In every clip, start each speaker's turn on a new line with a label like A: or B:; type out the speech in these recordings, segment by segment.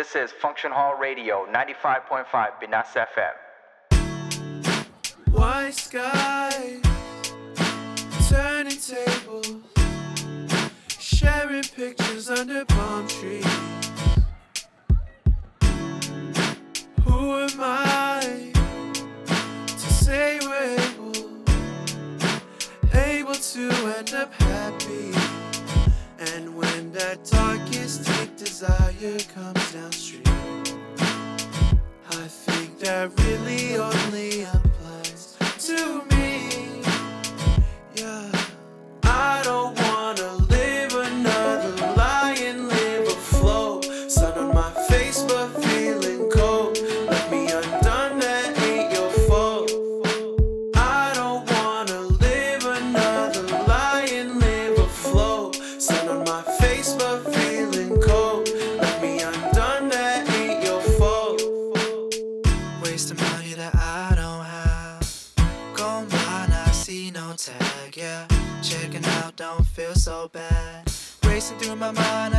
A: This is Function Hall Radio 95.5 Pinas FM.
B: White sky, turning tables, sharing pictures under palm trees. Who am I to say we're able, able to end up happy? And when that darkest deep desire comes downstream, I think that really only applies my mind,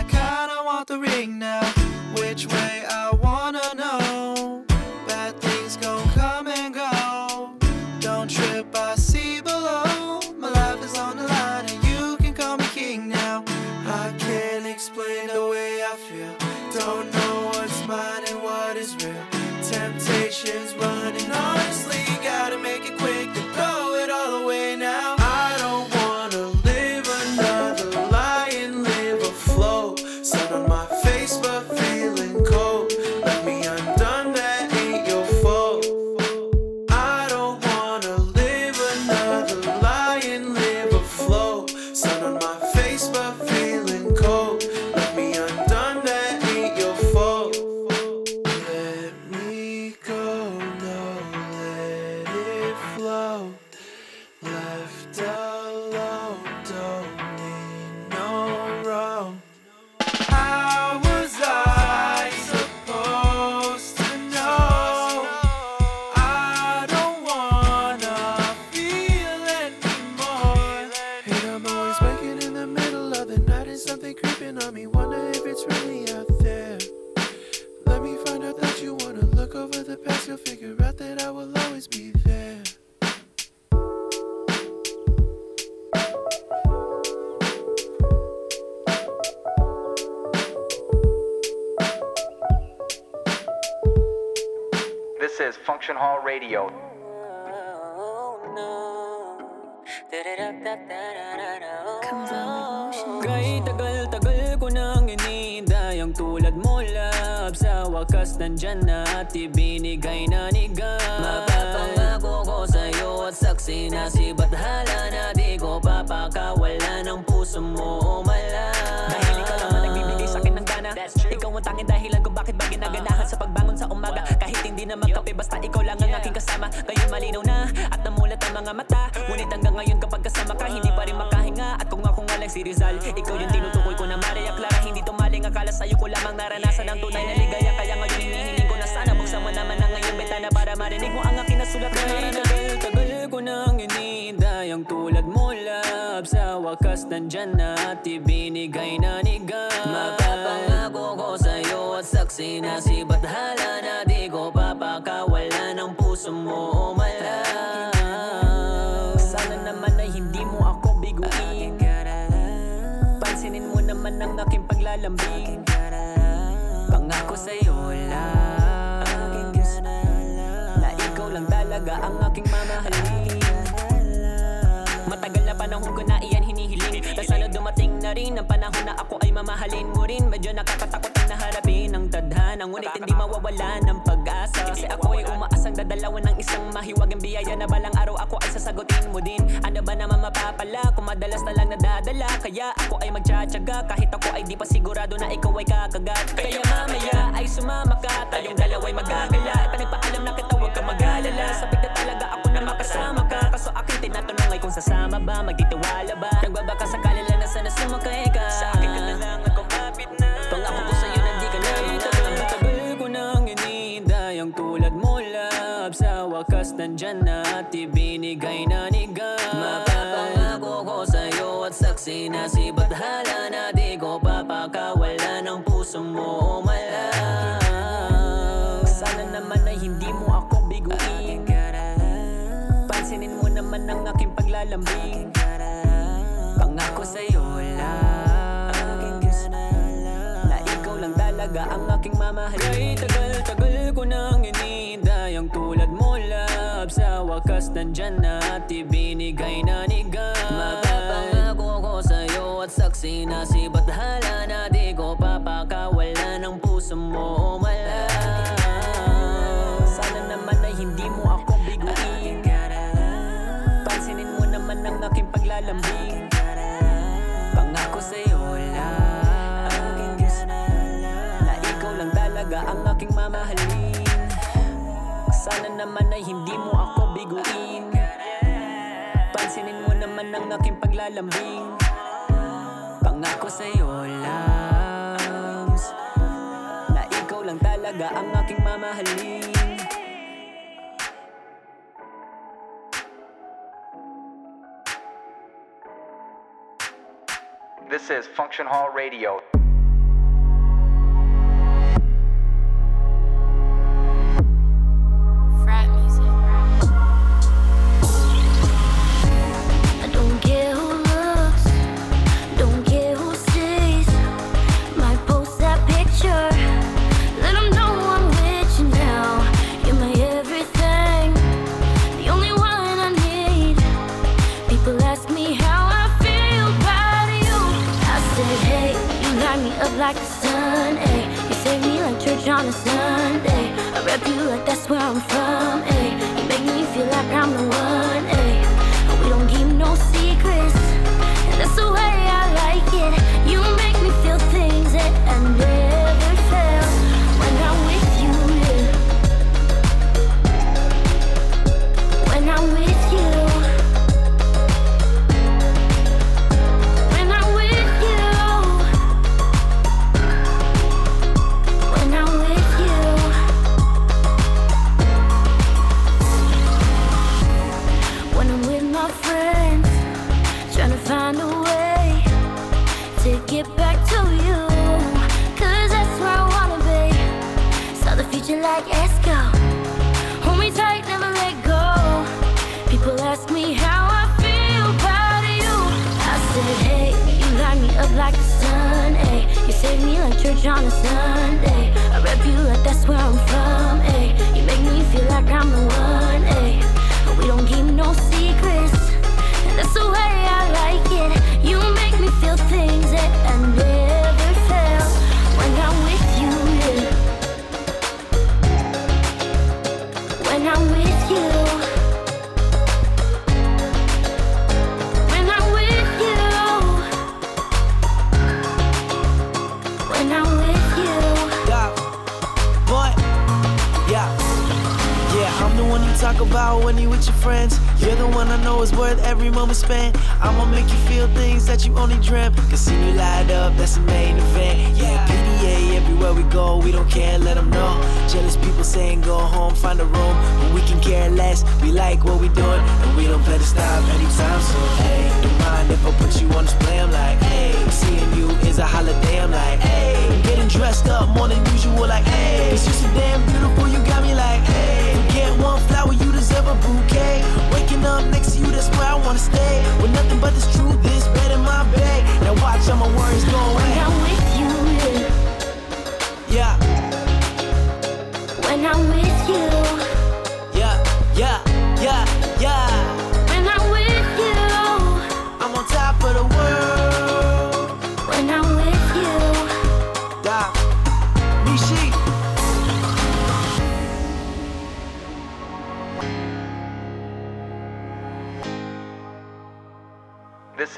C: love Sa wakas nandyan na at ibinigay na ni God. Mapapangako ko sa'yo at saksi na si Bathala Na di ko papakawala ng puso mo umala Dahil ikaw lang ang nagbibigay sa'kin ng gana. Ikaw ang tanging dahilan kung bakit ba ginaganahan sa pagbangon sa umaga. Kahit hindi na magkape basta ikaw lang ang aking kasama. Ngayon malinaw na at namulat ang mga mata. Ngunit hanggang ngayon kapag kasama ka hindi pa rin makahinga. At kung ako nga lang si Rizal Ikaw yung tinutukoy ko na Maria Clara akala sa'yo ko lamang naranasan ang tunay na ligaya. Kaya ngayon hinihiling ko na sana buksan mo naman ang ngayong bentana Para marinig mo ang aking nasulat na Tagal-tagal ko nang inihintay Ang tulad mo love. Sa wakas nandyan na at ibinigay na ni God. Mapapangako ko sa'yo at saksi na si Bathala Na di ko papakawala ng puso mo umala Sana aking paglalambing Pangako sa'yo lang. Na ikaw lang talaga ang aking mamahalin. Matagal na panahon ko na iyan Na sana dumating na rin ang panahon na ako ay mamahalin mo rin. Medyo nakakatakot ang naharapin ang tadhana Ngunit hindi mawawala ng pag-asa. Kasi ako ay umaasang dadalawan ng isang mahiwagang biyaya Na balang araw ako ay sasagutin mo din. Ano ba naman mapapala kung madalas na lang nadadala? Kaya ako ay magtsatsaga kahit ako ay di pa sigurado na ikaw ay kakagat. Kaya mamaya ay sumama ka Tayong dalawa'y magagala. Pinagpaalam na kita huwag ka mag-alala. Sabik na talaga ako na makasama ka. Kaso aking tinatanong ay kung sasama ba? Magtitiwala ba? Nagbabaka sakali lang na sana sumakay ka. Sa akin ka na lang at kumapit na. Pangako ko sa'yo na di ka na Tagal ko nang inihintay Ang tulad mo love. Sa wakas nandyan na at ibinigay na ni God. Mapapangako ko sa'yo at saksi na si Bathala Na lalambing Pangako sa'yo lang. Na ikaw lang talaga ang aking mamahalin. Ay tagal-tagal ko nang inihintay tulad mo love. Sa wakas nandyan na at ibinigay na ni God. Magpapangako ko sa'yo at saksi na si Bathala Na di ko papakawala ng puso mo. lalambing Pangako sa'yo lang Aking Diyos Na ikaw lang talaga ang aking mamahalin. Sana naman ay hindi mo ako biguin. Pansinin mo naman ang aking paglalambing. Pangako sa'yo lang Na ikaw lang talaga ang aking mamahalin.
A: This is Function Hall Radio.
D: on a Sunday. I rep you like that's where I'm from.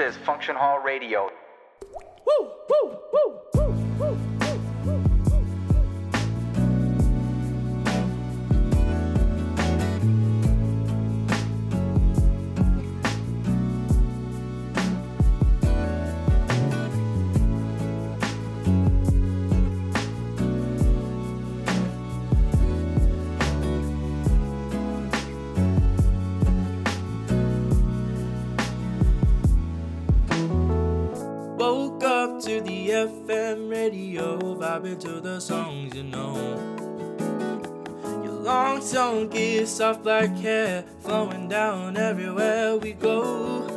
B: is
A: Function Hall Radio.
E: to the songs you know. Your long silky soft black hair, flowing down everywhere we go.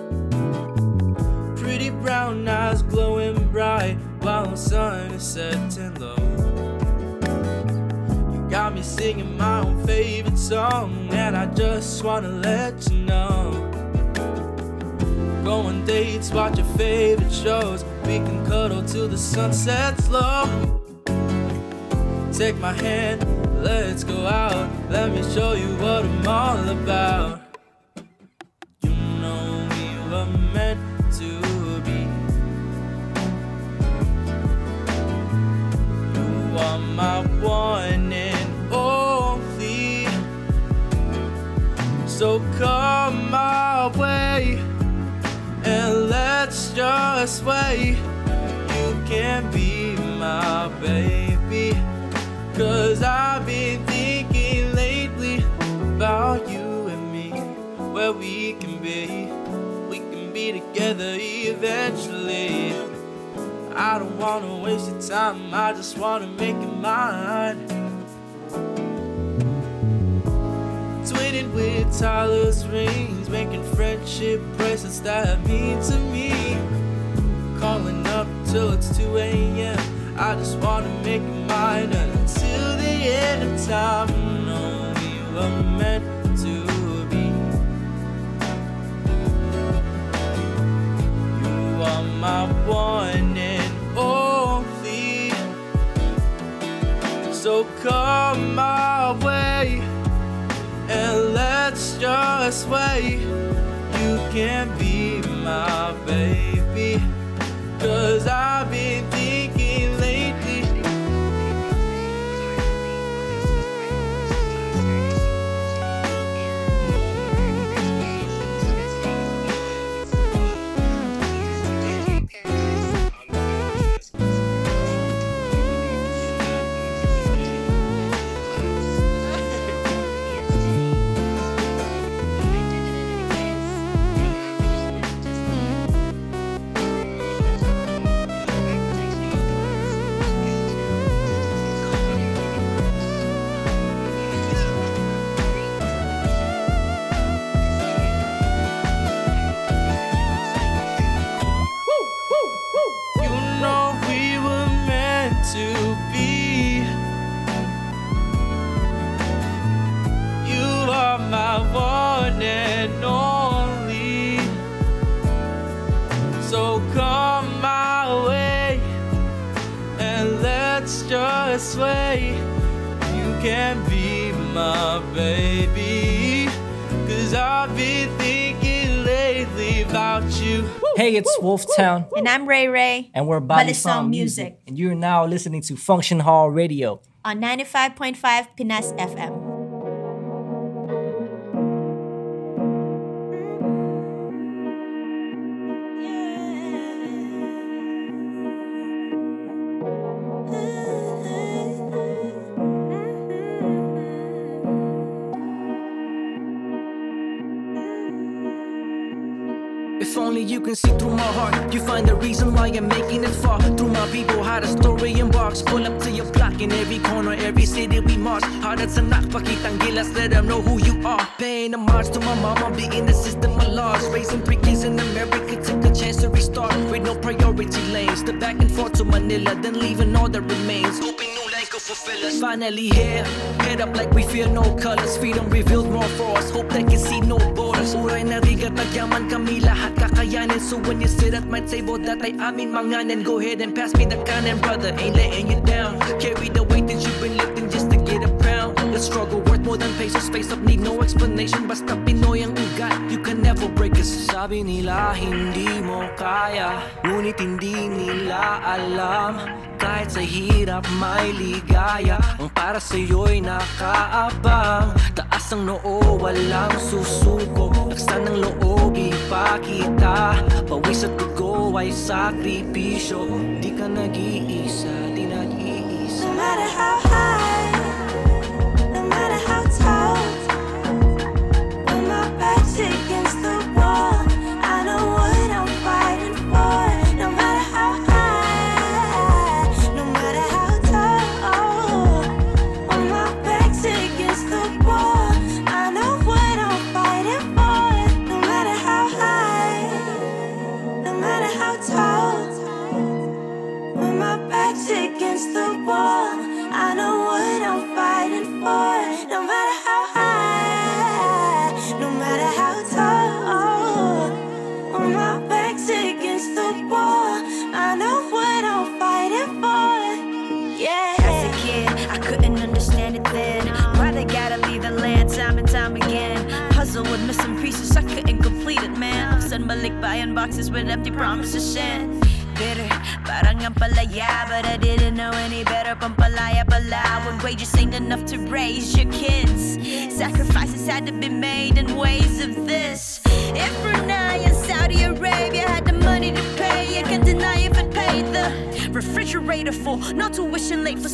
E: Pretty brown eyes glowing bright while the sun is setting low. You got me singing my own favorite song, and I just wanna let you know. Go on dates, watch your favorite shows. We can cuddle till the sun sets low. Take my hand, let's go out. Let me show you what I'm all about. You know we were meant to be. You are my one and only. So come my way and let's just wait. You can be my baby. I don't wanna waste your time, I just wanna make it mine. Twinning with Tyler's rings, making friendship bracelets that mean to me. Calling up till it's 2 a.m. I just wanna make it mine until the end of time. No, we were meant to be. You are my one So come my way and let's just wait. You can be my baby. Cause I've been just wait. You can be my baby. Cause I've been thinking lately about you.
F: Hey, it's Wolftown,
G: And I'm Ray Ray
F: and we're Body
G: Balisong
F: Song
G: Music.
F: Music, and you're now listening to Function Hall Radio.
G: on 95.5 Pinas FM.
H: You find the reason why I'm making it far. Through my people, had a story box. Pull up to your block in every corner, every city we march. Hard at sanak, pakitang gilas, let them know who you are. Paying a march to my mama, being the system of laws. Raising kids in America, took a chance to restart. With no priority lanes, the back and forth to Manila, then leaving all that remains. Hoping Finally here, head up like we fear no colors. Freedom revealed more for us, hope that can see no borders. Uray na rigat, nagyaman kami lahat kakayanin. So when you sit at my table, that ay amin manganin. Go ahead and pass me the kanin, brother, ain't letting you down. Carry the weight that you've been lifting just to get a pound. The struggle worth more than pesos, face up, need no explanation. Basta Pinoy ang ugat, you can never break us. Sabi nila hindi mo kaya, ngunit hindi nila alam. Kahit sa hirap may ligaya Ang para sa'yo'y nakaabang. Taas ang noo, walang susuko. Laksan ng loob, ipakita. Pawis at dugo ay sakripisyo. Di ka nag-iisa, di nag-iisa.
I: No matter how high, no matter how tall, when my back's against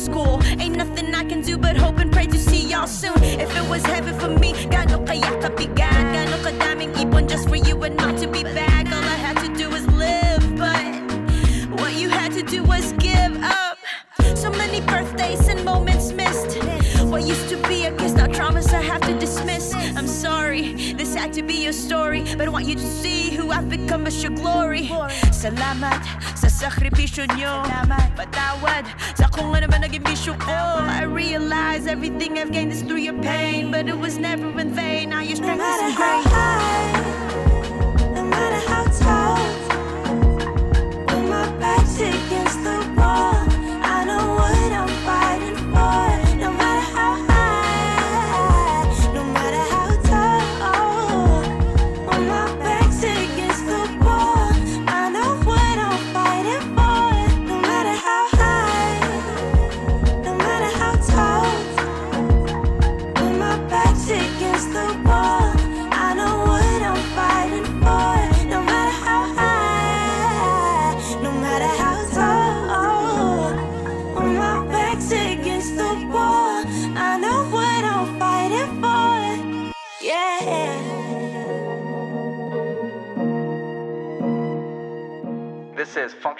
I: school. Ain't nothing I can do but hope and pray to see y'all soon. If it was heaven for me, gano kaya kabigat? Gano kadaming ipon just for you and not to be back? All I had to do was live, but what you had to do was give up. So many birthdays and moments missed. What used to be a gift, now traumas I have to to be your story. But I want you to see who I've become as your glory. Salamat sa sakripisyo nyo. Patawad sa kung ano man naging bisyo ko. I realize everything I've gained is through your pain. But it was never in vain. Now your strength is so great.
J: No matter how tall, when my back's against the wall,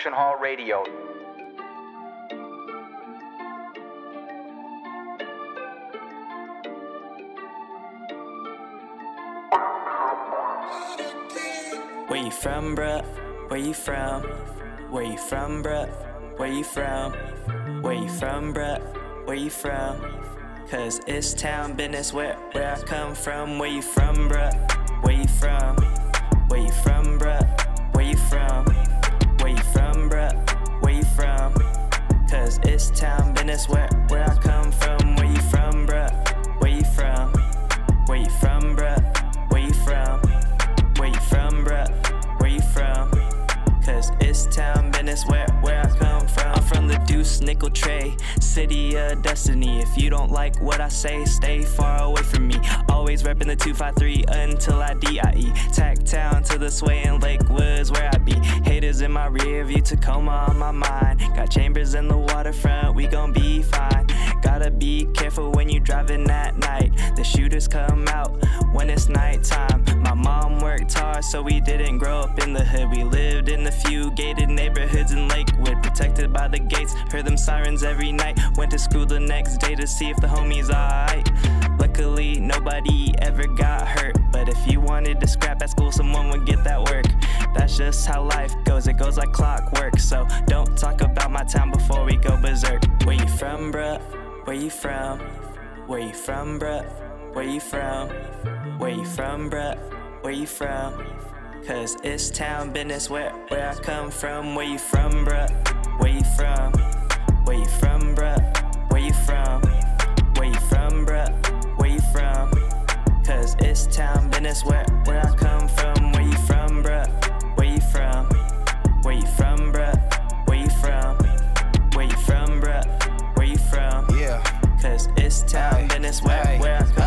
A: Function Hall Radio.
K: Where you from, bruh? Where you from? Where you from, bruh? Where you from? Where you from, bruh? Where you from? Cause it's town business where, where I come from. Where you from, bruh? Where you from? Where you from, bruh? Cause it's town business where, where I come from. Where you from, bruh? Where you from? Where you from, bruh? Where you from? Where you from, bruh? Where you from? Cause it's town business where, where I come from. I'm from the Deuce Nickel Tray, city of destiny. If you don't like what I say, stay far away from me. Always reppin' the 253 until I DIE. Tack town to the sway in Lakewoods where I be. Haters in my rear view, Tacoma on my mind. Got chambers in the waterfront, we gon' be fine. Gotta be careful when you driving at night. The shooters come out when it's nighttime. Mom worked hard, so we didn't grow up in the hood. We lived in the few gated neighborhoods in Lakewood, protected by the gates. Heard them sirens every night. Went to school the next day to see if the homies alright. Luckily, nobody ever got hurt. But if you wanted to scrap at school, someone would get that work. That's just how life goes, it goes like clockwork. So don't talk about my town before we go berserk. Where you from, bruh? Where you from? Where you from, bruh? Where you from? Where you from, bruh? Where you from? Cause it's town business where, where I come from. Where you from, bruh? Where you from? Where you from, bruh? Where you from? Where you from, bruh? Where you from? Cause it's town business where, where I come from. Where you from, bruh? Where you from? Where you from, bruh? Where you from? Where you from, bruh? Where you from?
L: Yeah.
K: Cause it's town business where, where I come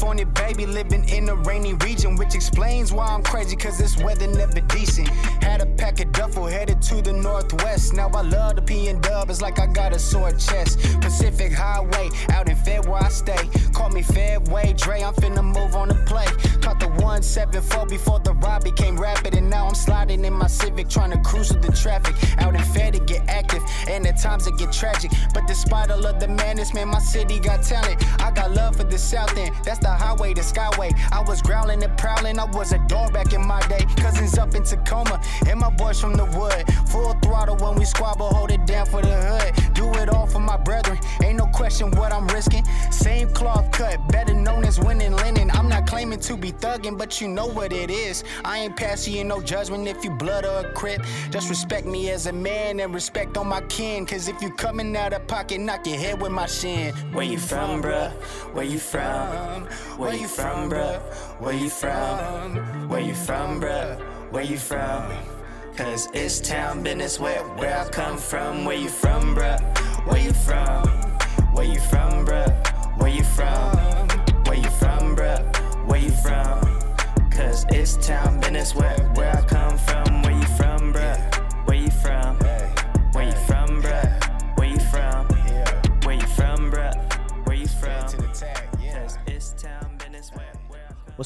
L: California baby living in a rainy region, which explains why I'm crazy, cause this weather never decent. Had a pack of duffel headed to the northwest. Now I love the P and dub, it's like I got a sore chest. Pacific Highway, out in Fed where I stay. Call me Fedway, Dre, I'm finna move on the play. Caught the 174 before the ride became rapid, and now I'm sliding in my Civic, trying to cruise with the traffic. Out in Fed to get active, and at times it get tragic. But despite all of the madness, man, my city got talent. I got love for the South End, that's the highway, to skyway. I was growling and prowling, I was a dog back in my day. Cousins up in Tacoma, and my boys from the wood. Full throttle when we squabble, hold it down for the hood. Do it all for my brethren, ain't no question. what I'm risking. Same cloth cut, better known as winning linen. I'm not claiming to be thugging, but you know what it is. I ain't passing you no judgment if you blood or a crip. Just respect me as a man and respect on my kin. Cause if you coming out of pocket, knock your head with my shin.
K: Where you from, bruh? Where you from? Where you from, bruh? Where you from? Where you from, bruh? Where you from? Cause it's town business where, where I come from. Where you from, bruh? Where you from? Where you from, bruh? Where you from? Where you from, bruh? Where you from? Cause it's town business where, where I come from. Where you from, bruh?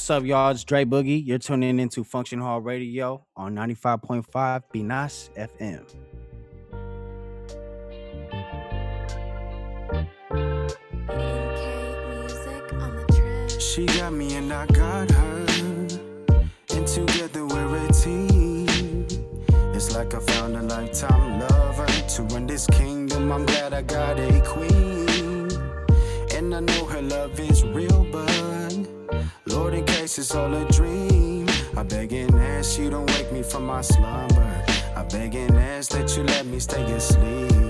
M: What's up, y'all? It's Dre Boogie. You're tuning into Function Hall Radio on 95.5 Pinas FM.
B: She got me and I got her. And together we're a team. It's like I found a lifetime lover. To run this kingdom, I'm glad I got a queen. And I know her love is real, but Lord, in case it's all a dream, I beg and ask you don't wake me from my slumber. I beg and ask that you let me stay asleep.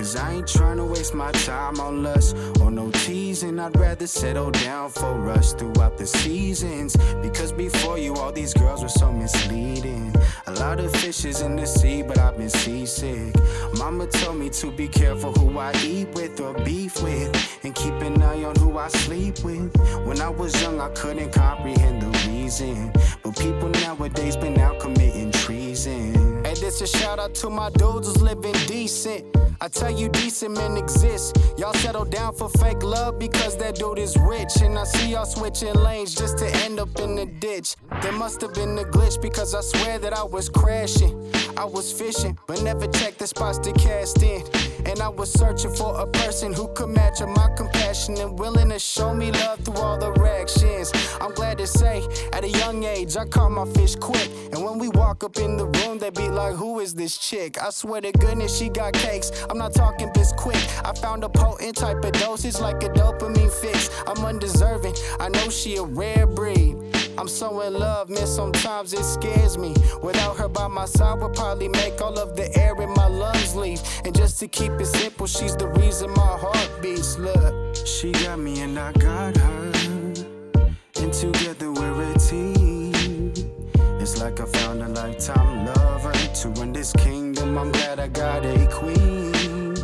B: Cause I ain't trying to waste my time on lust or no teasing. I'd rather settle down for us throughout the seasons. Because before you, all these girls were so misleading. A lot of fishes in the sea, but I've been seasick. Mama told me to be careful who I eat with or beef with, and keep an eye on who I sleep with. When I was young, I couldn't comprehend the reason. But people nowadays been out committing treason.
L: This is a shout out to my dudes who's living decent. I tell you, decent men exist. Y'all settle down for fake love because that dude is rich. And I see y'all switching lanes just to end up in the ditch. There must have been a glitch because I swear that I was crashing. I was fishing, but never checked the spots to cast in. And I was searching for a person who could match up my compassion and willing to show me love through all the reactions. I'm glad to say, at a young age, I caught my fish quick. And when we walk up in the room, they be like, Who is this chick? I swear to goodness, she got cakes. I'm not talking this quick. I found a potent type of dosage like a dopamine fix. I'm undeserving. I know she a rare breed. I'm so in love, man, sometimes it scares me. Without her by my side, would probably make all of the air in my lungs leave. And just to keep it simple, she's the reason my heart beats. Look,
B: She got me and I got her. And together we're a team. It's like I found a lifetime lover. To win this kingdom, I'm glad I got a queen.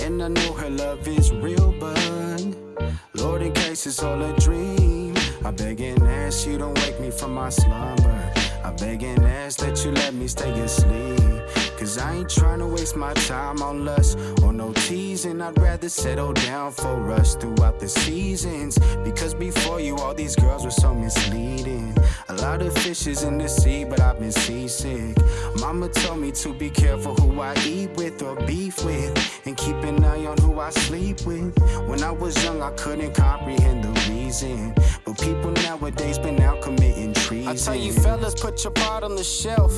B: And I know her love is real, but Lord, in case it's all a dream, I beg and ask you don't wake me from my slumber. I beg and ask that you let me stay asleep. Cause I ain't trying to waste my time on lust or no teasing. I'd rather settle down for us throughout the seasons. Because before you, all these girls were so misleading. A lot of fishes in the sea, but I've been seasick. Mama told me to be careful who I eat with or beef with, and keep an eye on who I sleep with. When I was young, I couldn't comprehend the reason. But people nowadays been out committing treason.
L: I tell you, fellas, put your part on the shelf.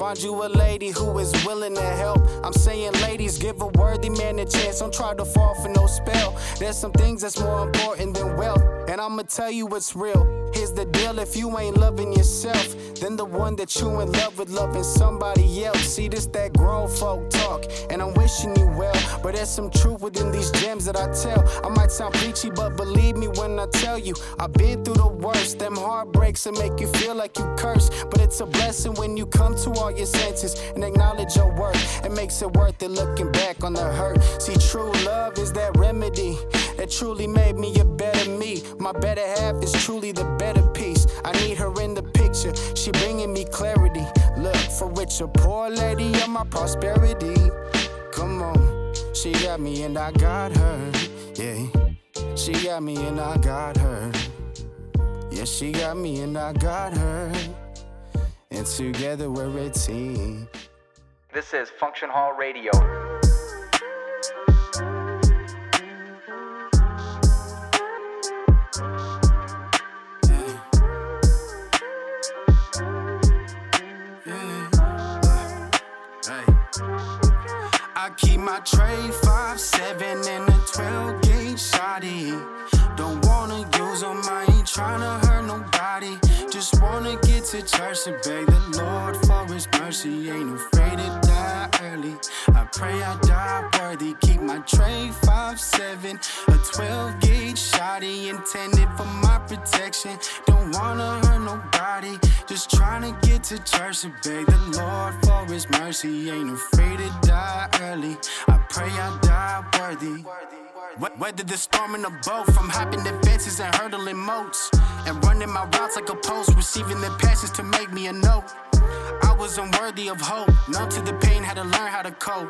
L: Find you a lady who is willing to help. I'm saying, ladies, give a worthy man a chance. Don't try to fall for no spell. There's some things that's more important than wealth. And I'ma tell you what's real. Here's the deal if you ain't loving yourself, then the one that you in love with loving somebody else. See, this that grown folk talk, and I'm wishing you well. But there's some truth within these gems that I tell. I might sound preachy, but believe me when I tell you, I've been through the worst. Them heartbreaks that make you feel like you curse. But it's a blessing when you come to all your senses and acknowledge your worth. It makes it worth it looking back on the hurt. See, true love is that remedy that truly made me a better me. My better half is truly the better piece. I need her in the picture. She bringing me clarity. Look for rich or poor lady of my prosperity. Come on, she got me and I got her. Yeah, she got me and I got her. Yeah, she got me and I got her. And together we're a team.
A: This is Function Hall Radio.
L: Weather the storm in a boat from hopping fences and hurdling moats. And running my routes like a post, receiving the passes to make me a note. I was unworthy of hope, numb to the pain, had to learn how to cope.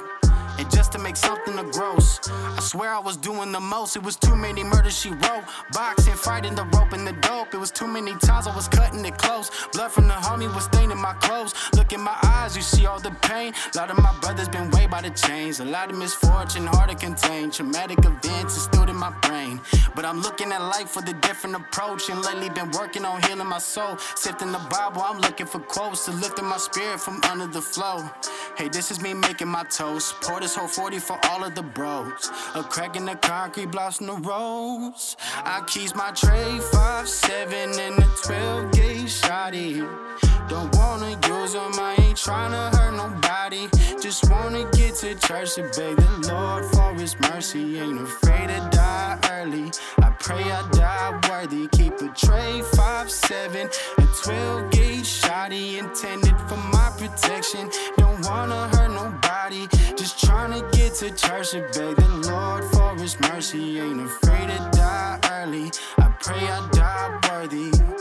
L: And just to make something to gross, I swear I was doing the most. It was too many murders she wrote. Boxing, fighting the rope and the dope. It was too many times I was cutting it close. Blood from the homie was staining my clothes. Look in my eyes, you see all the pain. A lot of my brothers been weighed by the chains. A lot of misfortune, hard to contain. Traumatic events instilled in my brain. But I'm looking at life with a different approach. And lately been working on healing my soul. Sifting the Bible, I'm looking for quotes to lifting my spirit from under the flow. Hey, this is me making my toast. Pour this whole 40 for all of the bros. A crack in the concrete, blocks in the roads. I keys my tray, five, seven, and a 12 gauge shotty. Don't wanna use them, I ain't tryna hurt nobody. Just wanna get to church to beg the Lord for his mercy. Ain't afraid to die early. I pray I die worthy. Keep a tray, 5, 7, a 12 gauge intended for my protection. Don't wanna hurt nobody. Just tryna get to church to beg the Lord for his mercy. Ain't afraid to die early. I pray I die worthy.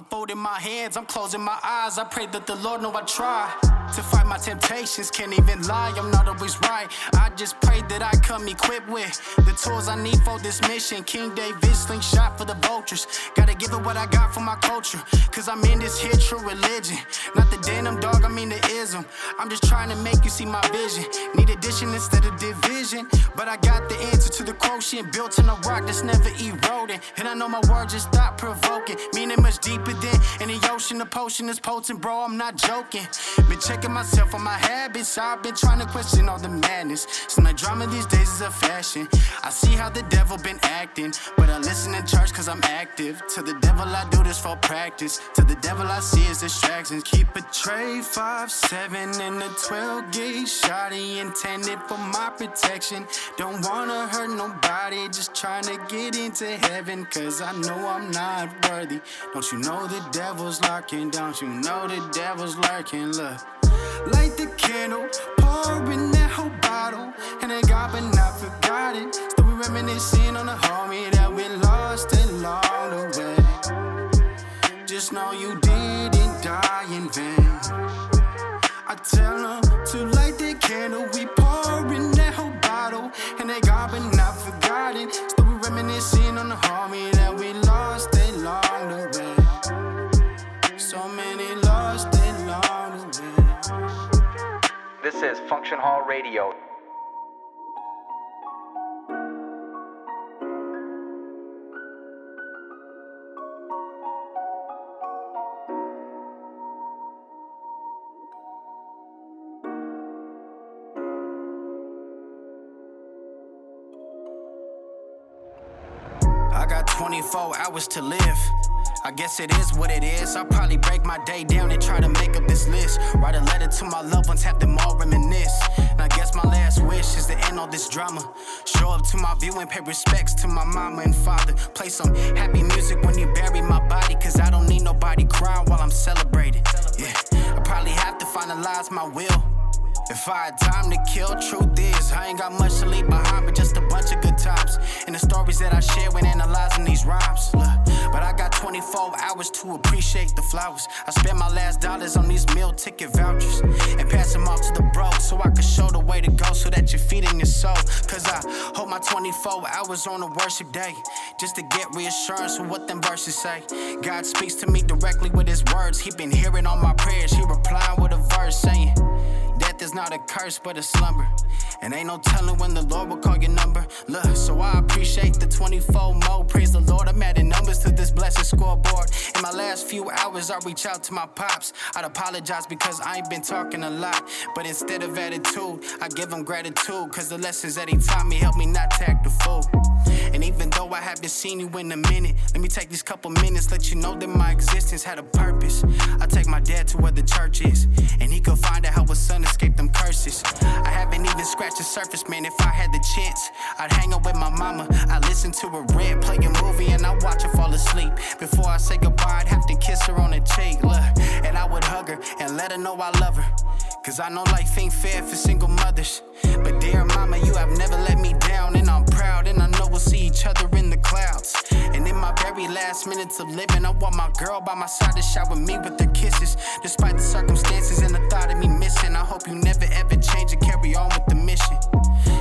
L: I'm folding my hands, I'm closing my eyes. I pray that the Lord know I try to fight my temptations. Can't even lie, I'm not always right. I just pray that I come equipped with the tools I need for this mission. King David slingshot for the vultures. Gotta give it what I got for my culture. Cause I'm in this here true religion. Not the denim dog, I mean the ism. I'm just trying to make you see my vision. Need addition instead of division. But I got the answer to the quotient built in a rock that's never eroding. And I know my words just stop provoking. Meaning much deeper than in the ocean. The potion is potent, bro. I'm not joking. Been checking myself on my habits. I've been trying to question all the madness. So my drama these days is a fashion. I see how the devil been acting. But I listen in church cause I'm active. To the devil, I do this for practice. To the devil, I see his distractions. Keep a tray, 5, 7, and a 12 gauge shotty intended for my protection. Don't wanna hurt nobody, just trying to get into heaven. Cause I know I'm not worthy. Don't you know the devil's lurking? Don't you know the devil's lurking? Look. Light the candle, pour in that whole bottle. And I got but not forgotten. Still we reminiscing on the homie that we lost along the way. Just know you didn't die in vain. I tell them
A: is Function Hall Radio.
L: I got 24 hours to live. I guess it is what it is. I'll probably break my day down and try to make up this list. Write a letter to my loved ones, have them all reminisce. And I guess my last wish is to end all this drama. Show up to my view and pay respects to my mama and father. Play some happy music when you bury my body, cause I don't need nobody crying while I'm celebrating. Yeah, I probably have to finalize my will. If I had time to kill, truth is, I ain't got much to leave behind, but just a bunch of good times. And the stories that I share when analyzing these rhymes. Look, but I got 24 hours to appreciate the flowers. I spent my last dollars on these meal ticket vouchers and pass them off to the broke so I can show the way to go so that you're feeding your soul. Cause I hold my 24 hours on a worship day just to get reassurance with what them verses say. God speaks to me directly with his words. He been hearing all my prayers. He replying with a verse saying, Death is not a curse, but a slumber. And ain't no telling when the Lord will call your number. Look, so I appreciate the 24 more. Praise the Lord, I'm adding numbers to this blessed scoreboard. In my last few hours, I reach out to my pops. I'd apologize because I ain't been talking a lot. But instead of attitude, I give him gratitude. Cause the lessons that he taught me help me not to act a fool. And even though I haven't seen you in a minute. Let me take these couple minutes, let you know that my existence had a purpose. I take my dad to where the church is, and he could find out how his son escaped them curses. I haven't even scratched the surface, man. If I had the chance, I'd hang out with my mama. I listen to her rant, play a movie, and I watch her fall asleep. Before I say goodbye, I'd have to kiss her on the cheek, look, and I would hug her and let her know I love her. Cause I know life ain't fair for single mothers. But dear mama, you have never let me down. And I'm proud, and I know we'll see each other in the clouds. And in my very last minutes of living, I want my girl by my side to shower me with her kisses. Despite the circumstances and the thought of me missing, I hope you never ever change and carry on with the mission.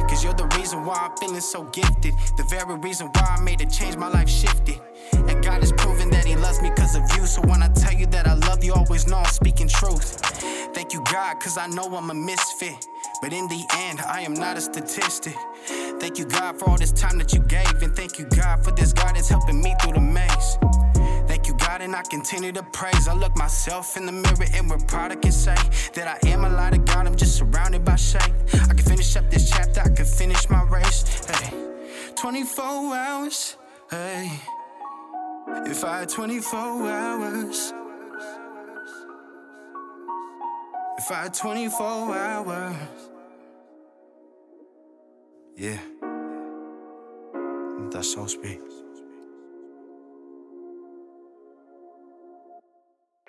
L: Cause you're the reason why I'm feeling so gifted. The very reason why I made a change, my life shifted. And God has proven that He loves me because of you. So when I tell you that I love you, always know I'm speaking truth. Thank you, God, cause I know I'm a misfit. But in the end, I am not a statistic. Thank you, God, for all this time that you gave. And thank you, God, for this guidance helping me through the maze. Thank you, God, and I continue to praise. I look myself in the mirror and we're proud I can say that I am a light of God. I'm just surrounded by shade. I can finish up this chapter, I can finish my race. Hey, 24 hours. Hey, if I had 24 hours. If I had 24 hours. Yeah. That's so speak.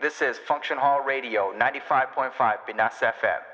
A: This is Function Hall Radio 95.5 Pinas FM.